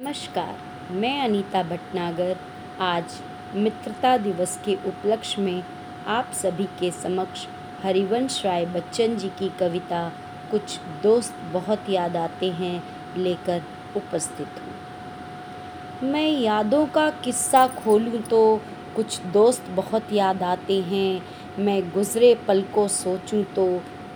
नमस्कार, मैं अनीता भटनागर। आज मित्रता दिवस के उपलक्ष्य में आप सभी के समक्ष हरिवंश राय बच्चन जी की कविता, कुछ दोस्त बहुत याद आते हैं, लेकर उपस्थित हूँ। मैं यादों का किस्सा खोलूँ तो कुछ दोस्त बहुत याद आते हैं। मैं गुज़रे पल को सोचूं तो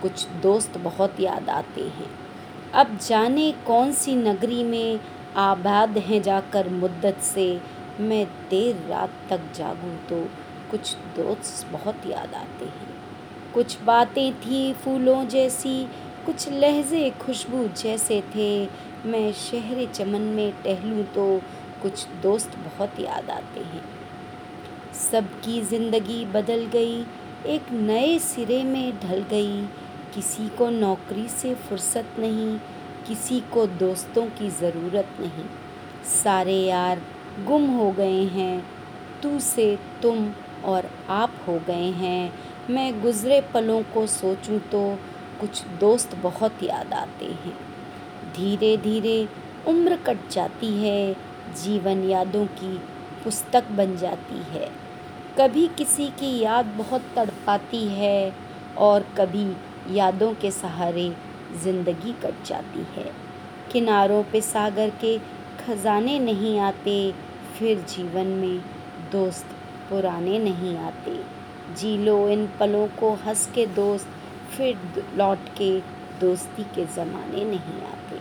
कुछ दोस्त बहुत याद आते हैं। अब जाने कौन सी नगरी में आबाद हैं जाकर मुद्दत से? मैं देर रात तक जागूं तो कुछ दोस्त बहुत याद आते हैं। कुछ बातें थी फूलों जैसी, कुछ लहजे खुशबू जैसे थे। मैं शहर चमन में टहलूं तो कुछ दोस्त बहुत याद आते हैं। सबकी ज़िंदगी बदल गई, एक नए सिरे में ढल गई। किसी को नौकरी से फुर्सत नहीं, किसी को दोस्तों की ज़रूरत नहीं। सारे यार गुम हो गए हैं, तू से तुम और आप हो गए हैं। मैं गुज़रे पलों को सोचूं तो कुछ दोस्त बहुत याद आते हैं। धीरे धीरे उम्र कट जाती है, जीवन यादों की पुस्तक बन जाती है। कभी किसी की याद बहुत तड़पाती है और कभी यादों के सहारे ज़िंदगी कट जाती है। किनारों पे सागर के खजाने नहीं आते, फिर जीवन में दोस्त पुराने नहीं आते। जी लो इन पलों को हंस के दोस्त, फिर लौट के दोस्ती के ज़माने नहीं आते।